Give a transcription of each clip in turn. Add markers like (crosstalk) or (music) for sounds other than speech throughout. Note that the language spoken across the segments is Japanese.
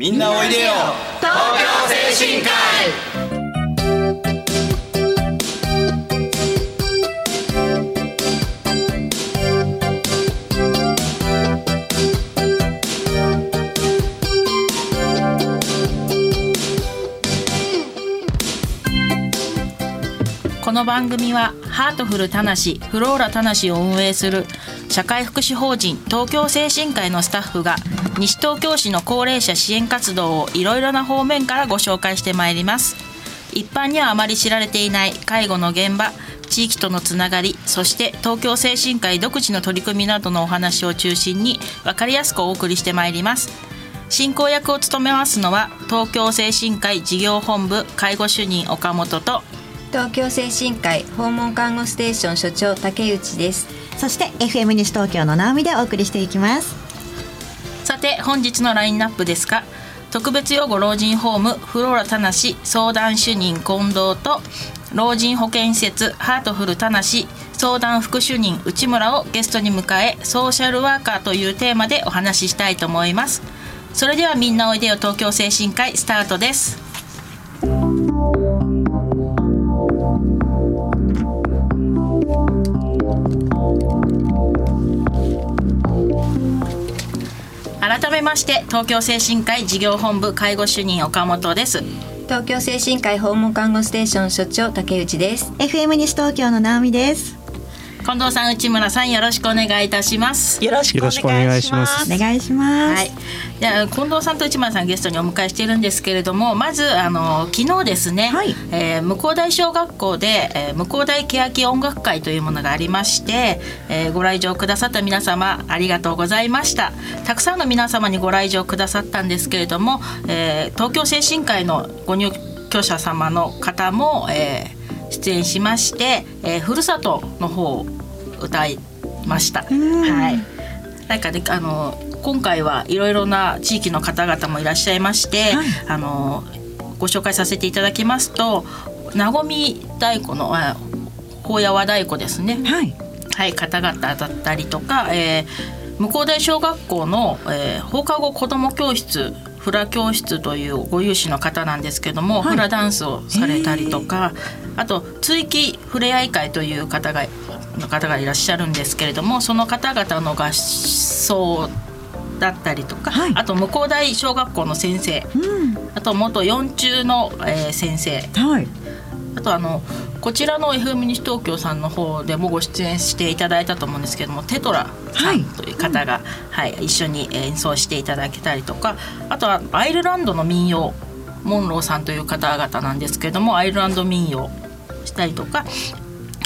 みんなおいでよ。東京精神科医。この番組はハートフルたなしフローラたなしを運営する社会福祉法人東京精神科医のスタッフが西東京市の高齢者支援活動をいろいろな方面からご紹介してまいります。一般にはあまり知られていない介護の現場地域とのつながりそして東京精神科医独自の取り組みなどのお話を中心に分かりやすくお送りしてまいります。進行役を務めますのは東京精神科医事業本部介護主任岡本と東京精神科医訪問看護ステーション所長竹内です。そして FM 西東京の直美でお送りしていきますさて本日のラインナップですが特別養護老人ホームフローラたなし相談主任近藤と老人保健施設ハートフルたなし相談副主任内村をゲストに迎えソーシャルワーカーというテーマでお話ししたいと思います。それではみんなおいでよ東京精神科医スタートです。改めまして東京精神科医事業本部介護主任岡本です。東京精神科医訪問看護ステーション所長竹内です。FM 西東京の直美です近藤さん内村さんよろしくお願いいたします。よろしくお願いします。お願いします、はい、じゃあ近藤さんと内村さんゲストにお迎えしているんですけれどもまずあの昨日ですね、はい。えー向こう大小学校で、えー向こう大欅音楽会というものがありまして、えーご来場くださった皆様ありがとうございました。たくさんの皆様にご来場くださったんですけれども、えー東京精神科医のご入居者様の方も、えー出演しまして、えーふるさとの方を歌いました。はい。なんかねあの今回はいろいろな地域の方々もいらっしゃいまして、はい。あのご紹介させていただきますとなごみ太鼓のあ法や和太鼓ですね、はい。はい、方々だったりとか、えー向こう大小学校の、えー放課後子ども教室フラ教室というご有志の方なんですけども、はい。フラダンスをされたりとかあと追記ふれあい会という方がの方がいらっしゃるんですけれどもその方々の合奏だったりとか、はい。あと向こう大小学校の先生うん。あと元四中の、えー先生。はい。あとあのこちらの FM 西東京さんの方でもご出演していただいたと思うんですけどもテトラさんという方が、はい一緒に演奏していただけたりとかあとはアイルランドの民謡モンローさんという方々なんですけどもアイルランド民謡したりとか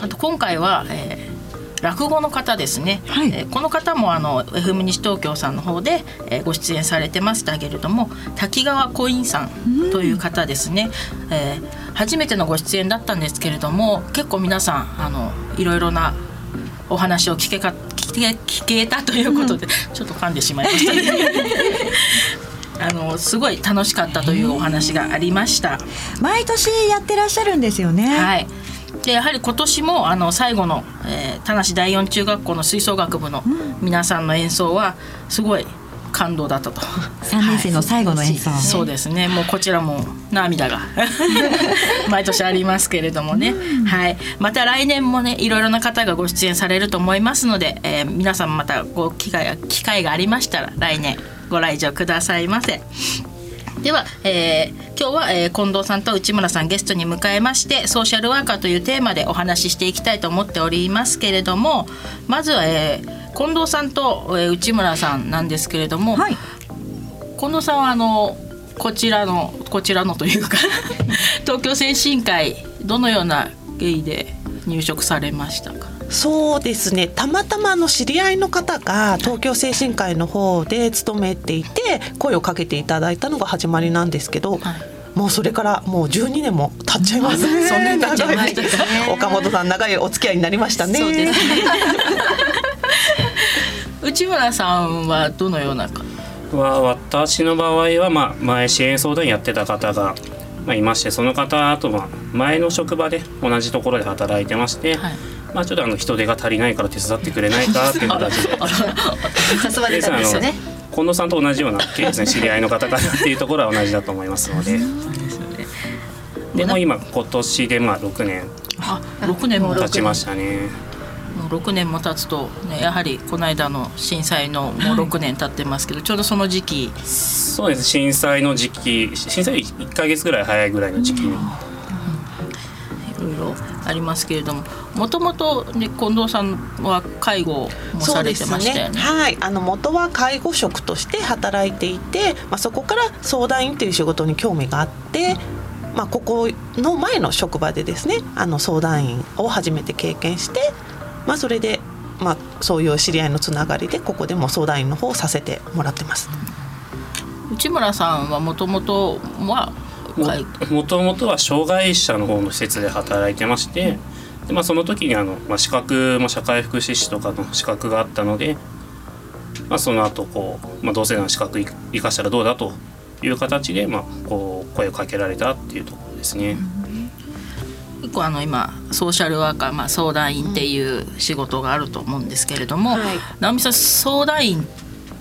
あと今回は、えー落語の方ですね、はいえーこの方もあの FM 西東京さんの方で、えーご出演されてましたけれども滝川コインさんという方ですね、えー初めてのご出演だったんですけれども結構皆さんあのいろいろなお話を聞けか聞け聞けたということで、ちょっと噛んでしまいましたね。(laughs) あのすごい楽しかったというお話がありました。毎年やってらっしゃるんですよねはい。でやはり今年もあの最後の、えー田無第四中学校の吹奏楽部の皆さんの演奏はすごい感動だったと。3年生の最後の演奏、そうですね。もうこちらも涙が (laughs) 毎年ありますけれどもね。はい。また来年もね、いろいろな方がご出演されると思いますので、えー皆さんまたご機会が機会がありましたら来年ご来場くださいませ。では、えー今日は、えー近藤さんと内村さんゲストに迎えましてソーシャルワーカーというテーマでお話ししていきたいと思っておりますけれどもまずは、えー近藤さんと、えー内村さんなんですけれども、はい。近藤さんはあのこちらのこちらのというか (laughs) 東京精神科医どのような経緯で入職されましたか？そうですね。たまたまあの知り合いの方が東京精神科医の方で勤めていて声をかけていただいたのが始まりなんですけど。はいもうそれからもう12年も経っちゃいます。うんそんなに経っちゃいましたか岡本さん長いお付き合いになりましたね。そうですね内村さんはどのようなかは私の場合は、まあ、前支援相談やってた方が、まあ、いましてその方とは前の職場で同じところで働いてまして、はいまあ、ちょっとあの人手が足りないから手伝ってくれないかっていう形で誘われたんですよね近藤さんと同じようなケースね知り合いの方かなっていうところは同じだと思いますので。でも今今年でまあ6年あ6年も経ちましたね。もう6年も経つと、ね、やはりこの間の震災のもう6年経ってますけど、ちょうどその時期そうです震災の時期震災1か月ぐらい早いぐらいの時期に、ありますけれどももともと、ね、近藤さんは介護もされてましたよね。はい、あの元は介護職として働いていて、まあ、そこから相談員という仕事に興味があって、まあ、ここの前の職場でですねあの相談員を初めて経験して、まあ、それで、まあ、そういう知り合いのつながりでここでも相談員の方をさせてもらってます。内村さんはもともとはもともとは障害者の方の施設で働いてまして、でまあ、その時にあの、まあ、資格も社会福祉士とかの資格があったので、まあ、その後こう、まあ、同性の資格生かしたらどうだという形で、まあ、こう声をかけられたっていうところですね。結構あの今ソーシャルワーカー、まあ、相談員っていう仕事があると思うんですけれども、はい。直美さん相談員っ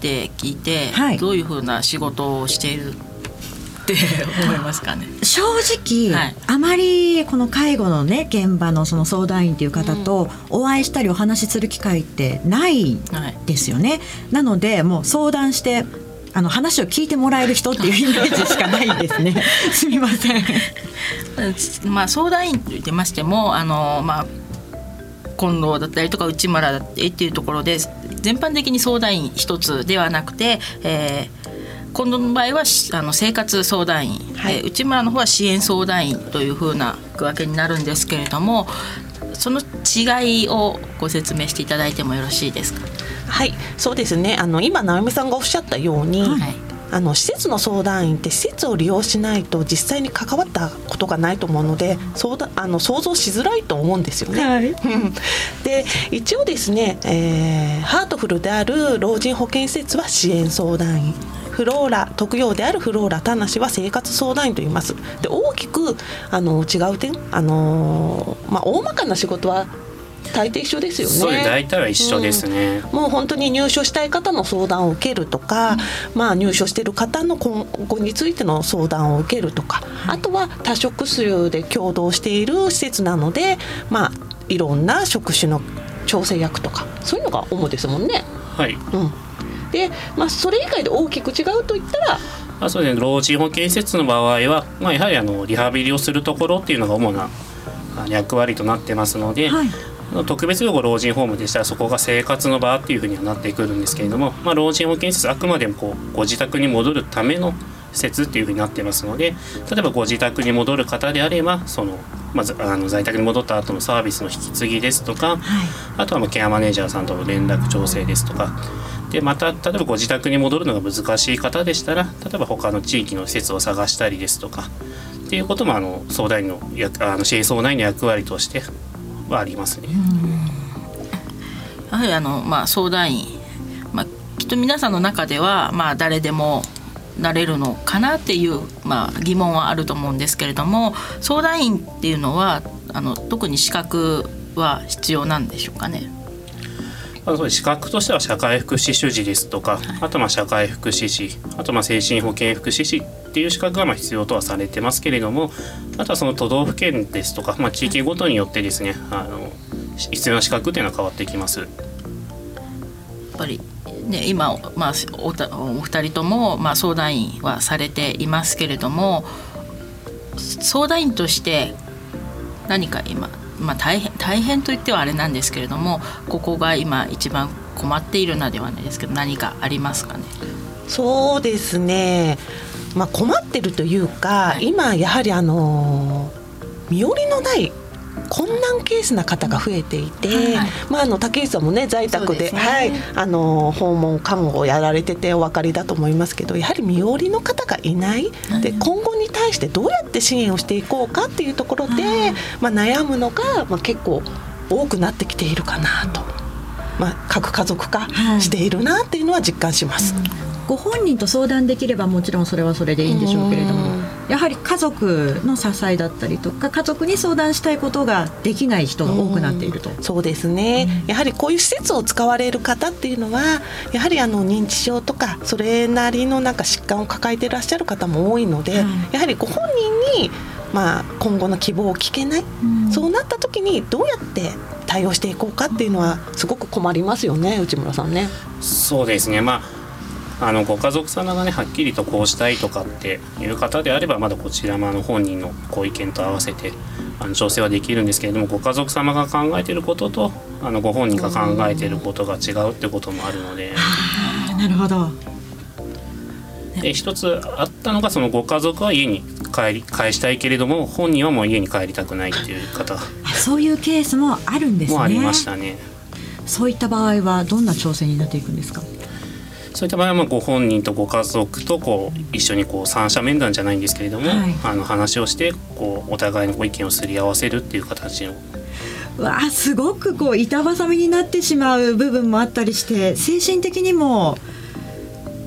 て聞いて、はい。どういうふうな仕事をしているって思いますかね。正直、はいあまりこの介護のね現場のその相談員という方とお会いしたりお話しする機会ってないはいですよね。なのでもう相談してあの話を聞いてもらえる人っていうイメージしかないですね。(laughs) すみません。(laughs) まあ、相談員と言ってましてもあの、まあ、近藤だったりとか内村だったりっていうところで全般的に相談員一つではなくて、えー近藤の場合はしあの生活相談員、はいえー内村の方は支援相談員というふうな区分けになるんですけれどもその違いをご説明していただいてもよろしいですか？はい、そうですね。あの今直美さんがおっしゃったように、はいあの施設の相談員って施設を利用しないと実際に関わったことがないと思うので相談あの想像しづらいと思うんですよね。はいうん (laughs) で一応ですね、えーハートフルである老人保健施設は支援相談員フローラ特養であるフローラ田無は生活相談員と言います。で大きくあの違う点、あのーまあ大まかな仕事は大抵一緒ですよね。大体は一緒ですね。もう本当に入所したい方の相談を受けるとか、まあ入所している方の今後についての相談を受けるとか、あとは多職種で共同している施設なので、まあいろんな職種の調整役とかそういうのが主ですもんね。はい。うん。で、まあそれ以外で大きく違うと言ったら、あそうですね、老人保健施設の場合は、まあ、やはりあのリハビリをするところっていうのが主なあ役割となってますので、はい。特別養護老人ホームでしたらそこが生活の場っていうふうにはなってくるんですけれども、まあ、老人保健施設あくまでもこうご自宅に戻るための施設っていうふうになってますので例えばご自宅に戻る方であればその、まずあの在宅に戻った後のサービスの引き継ぎですとか、あとはまあケアマネージャーさんとの連絡調整ですとかでまた例えばご自宅に戻るのが難しい方でしたら例えば他の地域の施設を探したりですとかっていうこともあの相談員の役あの支援相談員の役割としてはありますね。やはりあの、まあ、相談員、まあ、きっと皆さんの中では、まあ、誰でもなれるのかなっていう、まあ、疑問はあると思うんですけれども相談員っていうのはあの特に資格は必要なんでしょうかね？まあ、そう資格としては社会福祉主事ですとか、あとまあ社会福祉士あとまあ精神保健福祉士っていう資格がまあ必要とはされてますけれどもあとはその都道府県ですとか、まあ、地域ごとによってですねあの必要な資格っていうのは変わってきます。やっぱりね、今、まあ、おたお二人とも、まあ、相談員はされていますけれども相談員として何か今、まあ、大変大変と言ってはあれなんですけれどもここが今一番困っているなではないですけど何かありますかね？そうですね。まあ困ってるというか、今やはりあの身寄りのない困難ケースな方が増えていて、はい。まああの竹内さんもね在宅でね。はい。あの訪問看護をやられててお分かりだと思いますけど、やはり身寄りの方がいない、で今後に対してどうやって支援をしていこうかっていうところで、まあ悩むのがまあ結構多くなってきているかなと。まあ、核家族化しているなっていうのは実感します。ご本人と相談できればもちろんそれはそれでいいんでしょうけれども。うんやはり家族の支えだったりとか家族に相談したいことができない人が多くなっていると。そうですね、やはりこういう施設を使われる方っていうのはやはりあの認知症とかそれなりのなんか疾患を抱えていらっしゃる方も多いので、はい。やはりご本人にまあ、今後の希望を聞けない、そうなった時にどうやって対応していこうかっていうのはすごく困りますよね内村さんね。そうですね。まああのご家族様がねはっきりとこうしたいとかっていう方であればまだこちらもあの本人のご意見と合わせてあの調整はできるんですけれどもご家族様が考えていることとあのご本人が考えていることが違うってこともあるのでなるほど。で一つあったのがそのご家族は家に帰り返したいけれども本人はもう家に帰りたくないっていう方あそういうケースもあるんですね。もありましたね。そういった場合はどんな調整になっていくんですか？そういった場合はまあご本人とご家族とこう一緒にこう三者面談じゃないんですけれども、はいあの話をしてこうお互いのご意見をすり合わせるっていう形のわあすごくこう板挟みになってしまう部分もあったりして精神的にも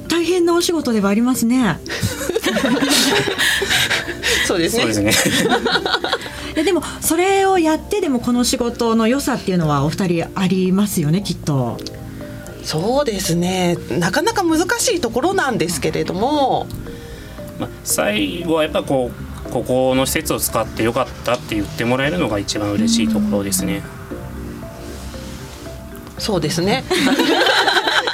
大変なお仕事ではありますね。そうですそうですね。で (laughs) でもそれをやってでもこの仕事の良さっていうのはお二人ありますよねきっと。そうですねなかなか難しいところなんですけれどもまあ最後はやっぱこうここの施設を使ってよかったって言ってもらえるのが一番嬉しいところですね。そうですね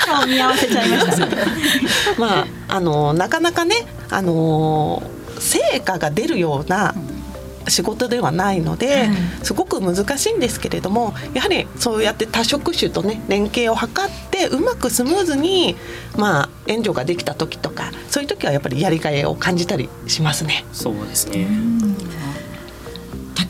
顔見合わせちゃいました。(laughs) まああのなかなかねあの成果が出るような仕事ではないので、すごく難しいんですけれどもやはりそうやって多職種とね連携を図ってうまくスムーズにまあ援助ができた時とかそういう時はやっぱりやりがいを感じたりしますね。そうですね。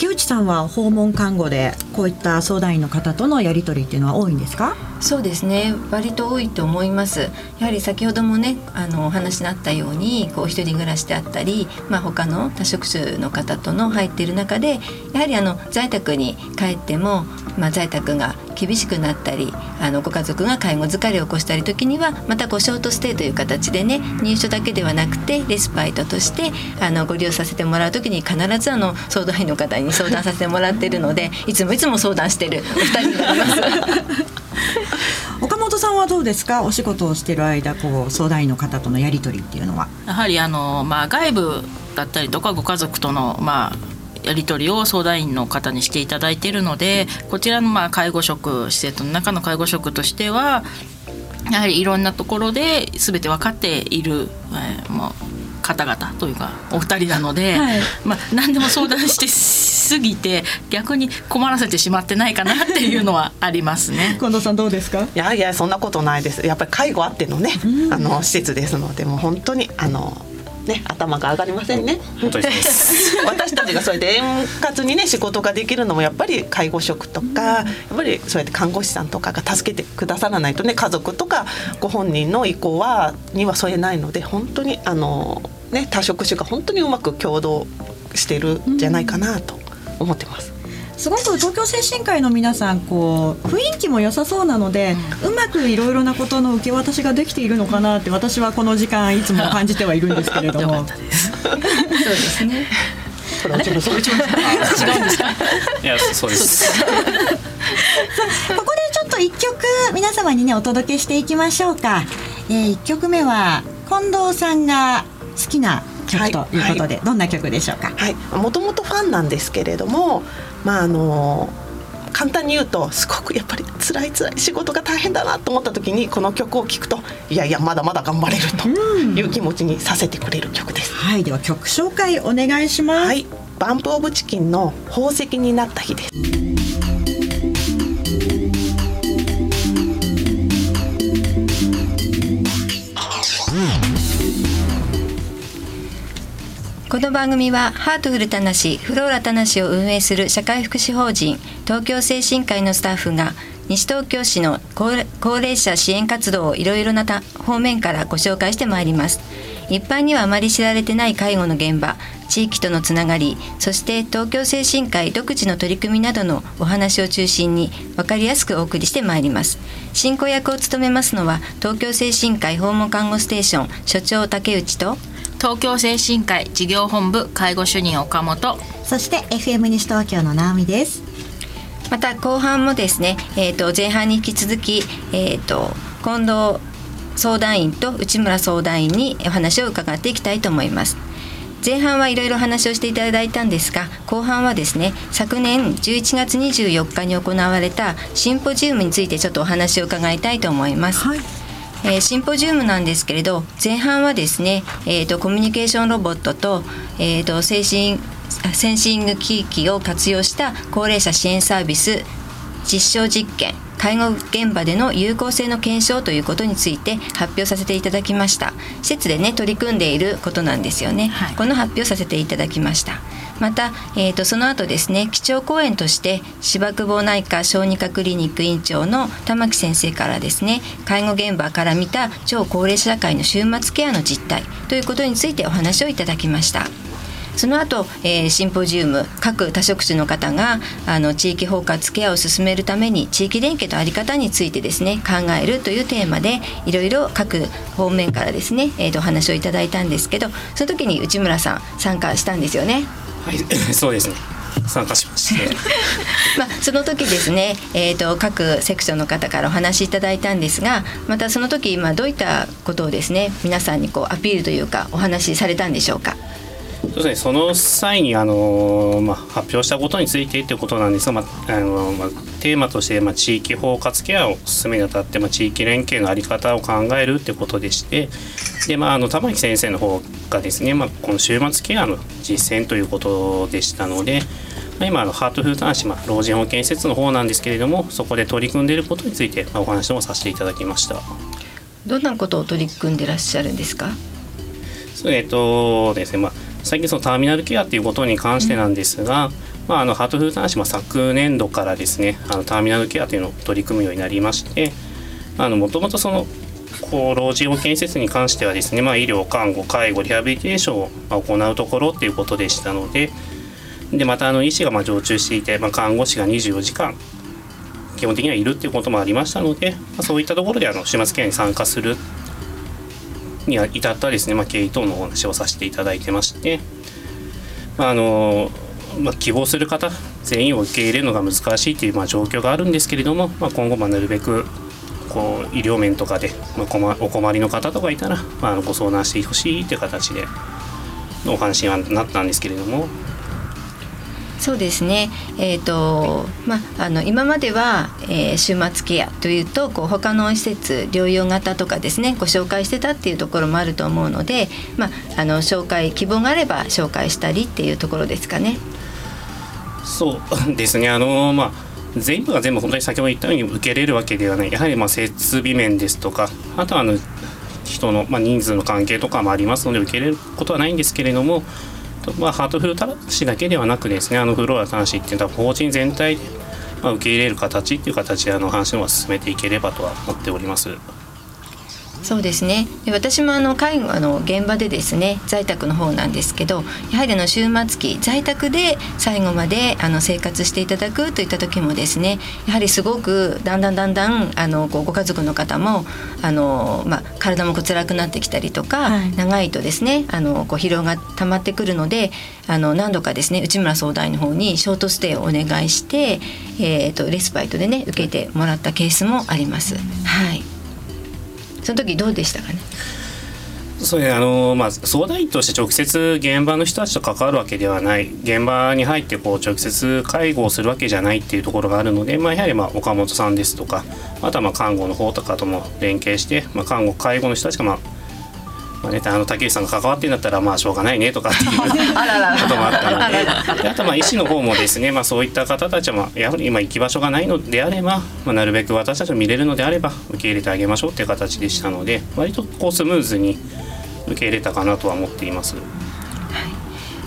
竹内さんは訪問看護でこういった相談員の方とのやり取りっていうのは多いんですか？そうですね割と多いと思いますやはり先ほどもねあのお話になったようにこう一人暮らしであったり、まあ、他の多職種の方との入っている中でやはりあの在宅に帰っても、まあ、在宅が厳しくなったりあのご家族が介護疲れを起こしたり時にはまたこうショートステイという形でね入所だけではなくてレスパイトとしてあのご利用させてもらう時に必ずあの相談員の方に相談させてもらっているのでいつもいつも相談してるお二人になります。(laughs) 岡本さんはどうですか？お仕事をしている間こう相談員の方とのやり取りっていうのは。やはりあの、まあ、外部だったりとかご家族との、まあ、やり取りを相談員の方にしていただいているのでこちらのまあ介護職施設の中の介護職としてはやはりいろんなところで全て分かっている、えーもう方々というかお二人なので、はいまあ、何でも相談してすぎて逆に困らせてしまってないかなっていうのはありますね。(laughs) 近藤さんどうですか？いやいやそんなことないですやっぱり介護あってのね、あの施設ですのでもう本当にあのね頭が上がりませんね本当にそうです。(laughs) 私たちがそうやって円滑にね仕事ができるのもやっぱり介護職とか、やっぱりそうやって看護師さんとかが助けてくださらないとね家族とかご本人の意向はには添えないので本当にあのね多職種が本当にうまく共同してるんじゃないかなと思ってます。すごく東京精神科医の皆さんこう雰囲気も良さそうなので、うまくいろいろなことの受け渡しができているのかなって私はこの時間いつも感じてはいるんですけれどもったです。そうですねこれはちょっとそう違うんですか？いやそうです。ここでちょっと一曲皆様にねお届けしていきましょうか、えー、一曲目は近藤さんが好きな曲ということで、どんな曲でしょうか？はい、もともとファンなんですけれども、まああの簡単に言うとすごくやっぱり辛い辛い仕事が大変だなと思った時にこの曲を聴くといやいやまだまだ頑張れるという気持ちにさせてくれる曲です。はい。では曲紹介お願いします、はい、バンプオブチキンの宝石になった日です。この番組はハートフルたなしフローラたなしを運営する社会福祉法人東京精神科医のスタッフが西東京市の高齢者支援活動をいろいろな方面からご紹介してまいります。一般にはあまり知られてない介護の現場地域とのつながりそして東京精神科医独自の取り組みなどのお話を中心に分かりやすくお送りしてまいります。進行役を務めますのは東京精神科医訪問看護ステーション所長竹内と東京精神科医事業本部介護主任岡本そして FM 西東京の直美ですまた後半もですね、えー、と前半に引き続き、えー、と近藤相談員と内村相談員にお話を伺っていきたいと思います。前半はいろいろ話をしていただいたんですが後半はですね昨年11月24日に行われたシンポジウムについてちょっとお話を伺いたいと思います。はいえー、シンポジウムなんですけれど前半はですね、えーと、コミュニケーションロボットと,、えーと精神センシング機器を活用した高齢者支援サービス実証実験。介護現場での有効性の検証ということについて発表させていただきました。施設でね取り組んでいることなんですよね、はい、この発表させていただきました。また、えーと、その後ですね基調講演として芝久保内科小児科クリニック院長の玉木先生からですね介護現場から見た超高齢者社会の終末ケアの実態ということについてお話をいただきました。その後、えー、シンポジウム各多職種の方があの地域包括ケアを進めるために地域連携と在り方についてですね考えるというテーマでいろいろ各方面からですね、えー、とお話をいただいたんですけどその時に内村さん参加したんですよね？はい (laughs) そうですね参加しまして (laughs) まあ、その時ですね、えーと、各セクションの方からお話しいただいたんですがまたその時、まあ、どういったことをですね皆さんにこうアピールというかお話しされたんでしょうか？そうですね、その際にあの、まあ、発表したことについてということなんですが、まああのまあ、テーマとして、まあ、地域包括ケアを進めにあたって、まあ、地域連携の在り方を考えるということでしてで、まあ、あの玉木先生の方がですね、まあ、この週末ケアの実践ということでしたので、まあ、今あのハートフード男子、まあ、老人保健施設の方なんですけれどもそこで取り組んでいることについて、まあ、お話をさせていただきました。どんなことを取り組んでらっしゃるんですか？そうえっとですねまあ最近そのターミナルケアっていうことに関してなんですが、うん、まあ、あのハートフル男子も昨年度からですねあのターミナルケアというのを取り組むようになりましてもともとそのこう老人保健施設に関してはですね、まあ、医療看護介護リハビリテーションを行うところっていうことでしたのででまたあの医師がま常駐していて、まあ、看護師が24時間基本的にはいるっていうこともありましたので、まあ、そういったところであの終末ケアに参加するに至ったですね、まあ、経緯等のお話をさせていただいてまして、あのまあ、希望する方全員を受け入れるのが難しいというまあ状況があるんですけれども、まあ、今後まなるべくこう医療面とかで、まあ、お困りの方とかいたら、まあ、ご相談してほしいという形でお話になったんですけれども。そうですね、えーとまあ、あの今までは、えー、終末ケアというとこう他の施設療養型とかですねご紹介してたっていうところもあると思うので、まあ、あの紹介希望があれば紹介したりっていうところですかね。そうですね。あの、まあ全部が全部本当に先ほど言ったように受けれるわけではない。やはりまあ設備面ですとかあとはあの人の、まあ、人数の関係とかもありますので受け入れることはないんですけれどもとまあ、ハートフルタ市だけではなくですねあのフローラ端子っていうのは法人全体で、まあ、受け入れる形っていう形であの話の方は進めていければとは思っております。そうですね。で私もあの介護の現場でですね在宅の方なんですけどやはりあの終末期在宅で最後まであの生活していただくといった時もですねやはりすごくだんだんだんだんあのご家族の方もあの、まあ、体も辛くなってきたりとか、はい、長いとですねあのこう疲労が溜まってくるのであの何度かですね内村相談員の方にショートステイをお願いして、えーとレスパイトでね受けてもらったケースもあります。はいその時どうでしたかね？そうあのまあ、相談員として直接現場の人たちと関わるわけではない。現場に入ってこう直接介護をするわけじゃないっていうところがあるので、まあ、やはりま岡本さんですとかあとはま看護の方とかとも連携して、まあ、看護介護の人たちがまあまあね、あの竹内さんが関わってんだったらまあしょうがないねとかっていう (laughs) こともあったのでであとまあ医師の方もですね、まあ、そういった方たちはまあやはり今行き場所がないのであれば、まあ、なるべく私たちを見れるのであれば受け入れてあげましょうっていう形でしたので割とこうスムーズに受け入れたかなとは思っています。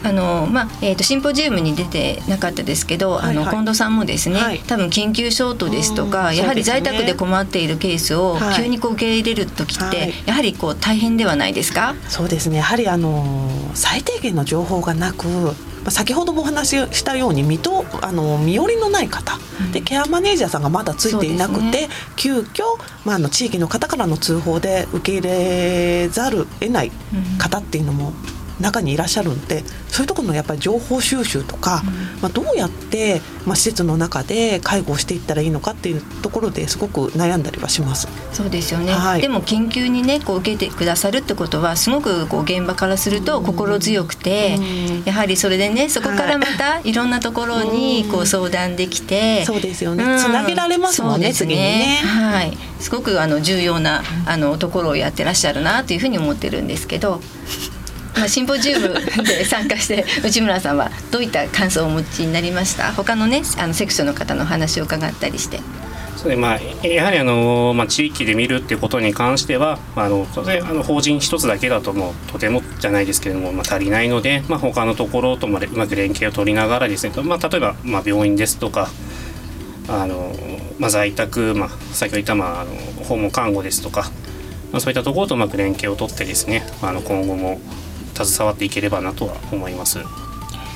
あのまあえーと、シンポジウムに出てなかったですけど、はいはい、あの近藤さんもですね、はい、多分緊急ショートですとか、やはり在宅で困っているケースを急にこう受け入れる時って、はい、やはりこう大変ではないですか？そうですね。やはりあの最低限の情報がなくあ、先ほどもお話ししたように身とあの身寄りのない方、うん、でケアマネージャーさんがまだついていなくて、ね、急遽、まあ、あの地域の方からの通報で受け入れざる得ない方っていうのも中にいらっしゃるんでそういうところのやっぱり情報収集とか、うん、まあ、どうやって、まあ、施設の中で介護をしていったらいいのかっていうところですごく悩んだりはします。そうですよね、はい、でも研究にねこう受けてくださるってことはすごくこう現場からすると心強くて、うん、やはりそれでねそこからまたいろんなところにこう相談できて、うん、そうですよね、つなげられますもんね、ね、次にね。はい、すごくあの重要なあのところをやってらっしゃるなというふうに思ってるんですけど。まあ、シンポジウム (laughs) で参加して内村さんはどういった感想をお持ちになりました？他のねあのセクションの方の話を伺ったりして。そうでまあ、やはりあの、まあ、地域で見るっていうことに関しては、あの当然あの法人一つだけだともうとてもじゃないですけれども、まあ、足りないので、まあ、他のところともうまく連携を取りながらですね、まあ、例えば、まあ、病院ですとかあの、まあ、在宅、まあ、先ほど言った、まあ、あの訪問看護ですとか、まあ、そういったところとうまく連携を取ってですねあの今後も携わっていければなとは思います。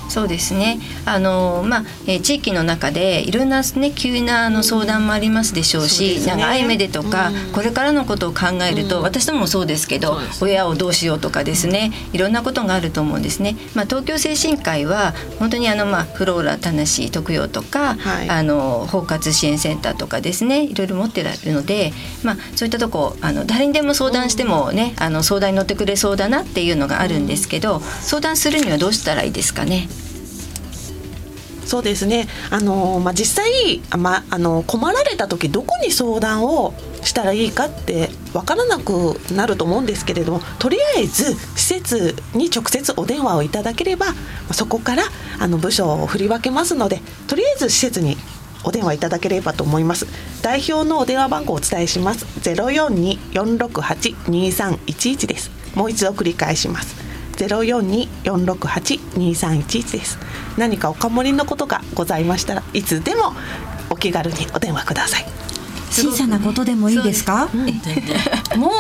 そうですね。あの、まあえー、地域の中でいろんな、ね、急なあの相談もありますでしょうし、ね、長い目でとか、うん、これからのことを考えると、うん、私どももそうですけど親をどうしようとかですねいろんなことがあると思うんですね。まあ、東京精神科医は本当にあの、まあ、フローラ田無特養とか、はい、あの包括支援センターとかですねいろいろ持ってられるので、まあ、そういったとこあの誰にでも相談してもね、あの相談に乗ってくれそうだなっていうのがあるんですけど、相談するにはどうしたらいいですかね？そうですね。あの、まあ、実際、まあの困られた時どこに相談をしたらいいかって分からなくなると思うんですけれどもとりあえず施設に直接お電話をいただければそこからあの部署を振り分けますのでとりあえず施設にお電話いただければと思います。代表のお電話番号をお伝えします。042-468-2311です。もう一度繰り返します。042-468-2311です。何かおかもりのことがございましたらいつでもお気軽にお電話ください。小さなことでもいいですか、うん、もう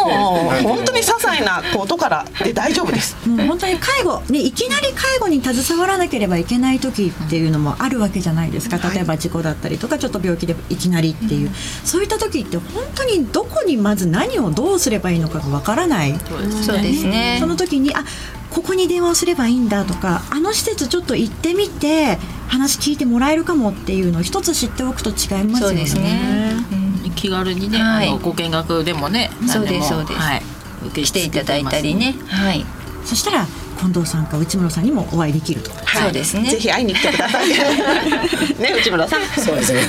本当に些細なことからで大丈夫です。もう本当に介護ねいきなり介護に携わらなければいけない時っていうのもあるわけじゃないですか。例えば事故だったりとかちょっと病気でいきなりっていう、そういった時って本当にどこにまず何をどうすればいいのかがわからない。そうですね。その時にあここに電話をすればいいんだとかあの施設ちょっと行ってみて話聞いてもらえるかもっていうのを一つ知っておくと違いますよね。ねうん、気軽にね、はい、あのご見学でもねそうですそうです、はい、受けしていただいたりね。はい。そしたら近藤さんか内村さんにもお会いできると、はい、そうですね。ぜひ会いに来てください。(laughs) ね内村さん。そうですね。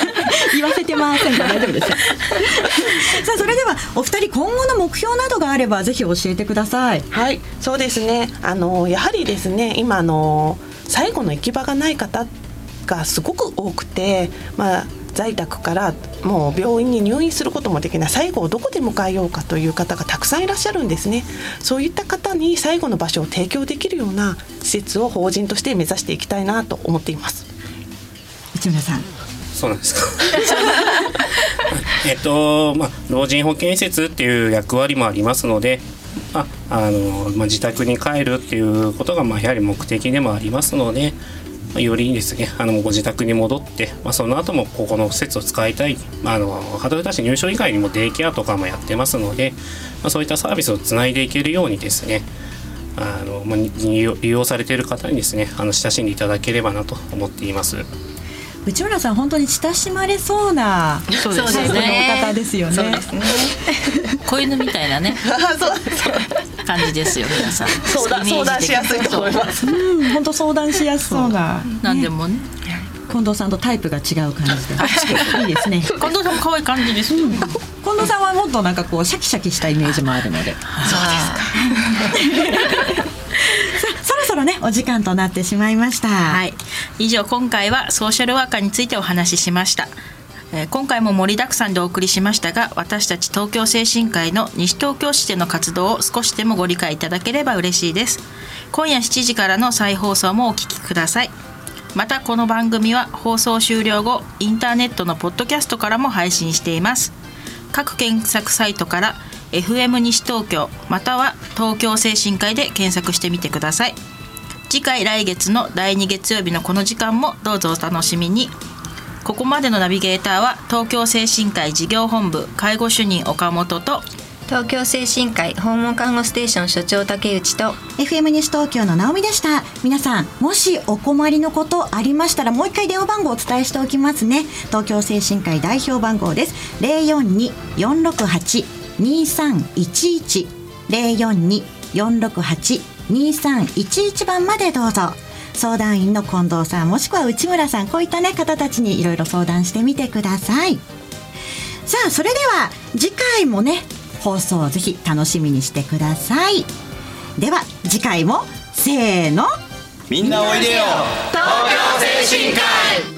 (laughs) 言わせてません。か大丈夫です。(laughs) さあそれではお二人今後の目標などがあればぜひ教えてください。はい。そうですね。あのやはりですね今の最後の行き場がない方がすごく多くてまあ在宅からもう病院に入院することもできない。最後をどこで迎えようかという方がたくさんいらっしゃるんですね。そういった方に最後の場所を提供できるような施設を法人として目指していきたいなと思っています。内村さん。そうなんですか。(laughs) えっとまあ老人保健施設っていう役割もありますのでああの、まあ、自宅に帰るっていうことが、まあ、やはり目的でもありますので、まあ、よりですねあのご自宅に戻って、まあ、その後もここの施設を使いたい、まあ、あの働いたし入所以外にもデイケアとかもやってますので、まあ、そういったサービスをつないでいけるようにですねあの、まあ、利用されている方にですねあの親しんでいただければなと思っています。内村さん本当に親しまれそうなそうですね方ですよね。そうですね。子犬みたいなね。感じですよ皆さん。相談相談しやすいと思います。うん、本当相談しやすそうな。なんでもね。近藤さんとタイプが違う感じでいいですね。近藤さんも可愛い感じです。近藤さんはもっとなんかこうシャキシャキしたイメージもあるので。そうですか。(laughs) そろねお時間となってしまいました。はい。以上今回はソーシャルワーカーについてお話ししました。え今回も盛りだくさんでお送りしましたが私たち東京精神科医の西東京市での活動を少しでもご理解いただければ嬉しいです。今夜7時からの再放送もお聞きください。またこの番組は放送終了後インターネットのポッドキャストからも配信しています。各検索サイトから FM 西東京または東京精神科医で検索してみてください。次回来月の第2月曜日のこの時間もどうぞお楽しみに。ここまでのナビゲーターは東京精神科医事業本部介護主任岡本と東京精神科医訪問看護ステーション所長竹内と FM 西東京の直美でした。皆さんもしお困りのことありましたらもう一回電話番号をお伝えしておきますね。東京精神科医代表番号です。042-468-2311 042-468-2311番までどうぞ。相談員の近藤さんもしくは内村さんこういったね方たちにいろいろ相談してみてください。さあそれでは次回もね放送をぜひ楽しみにしてください。では次回もせーの。みんなおいでよ。東京精神科医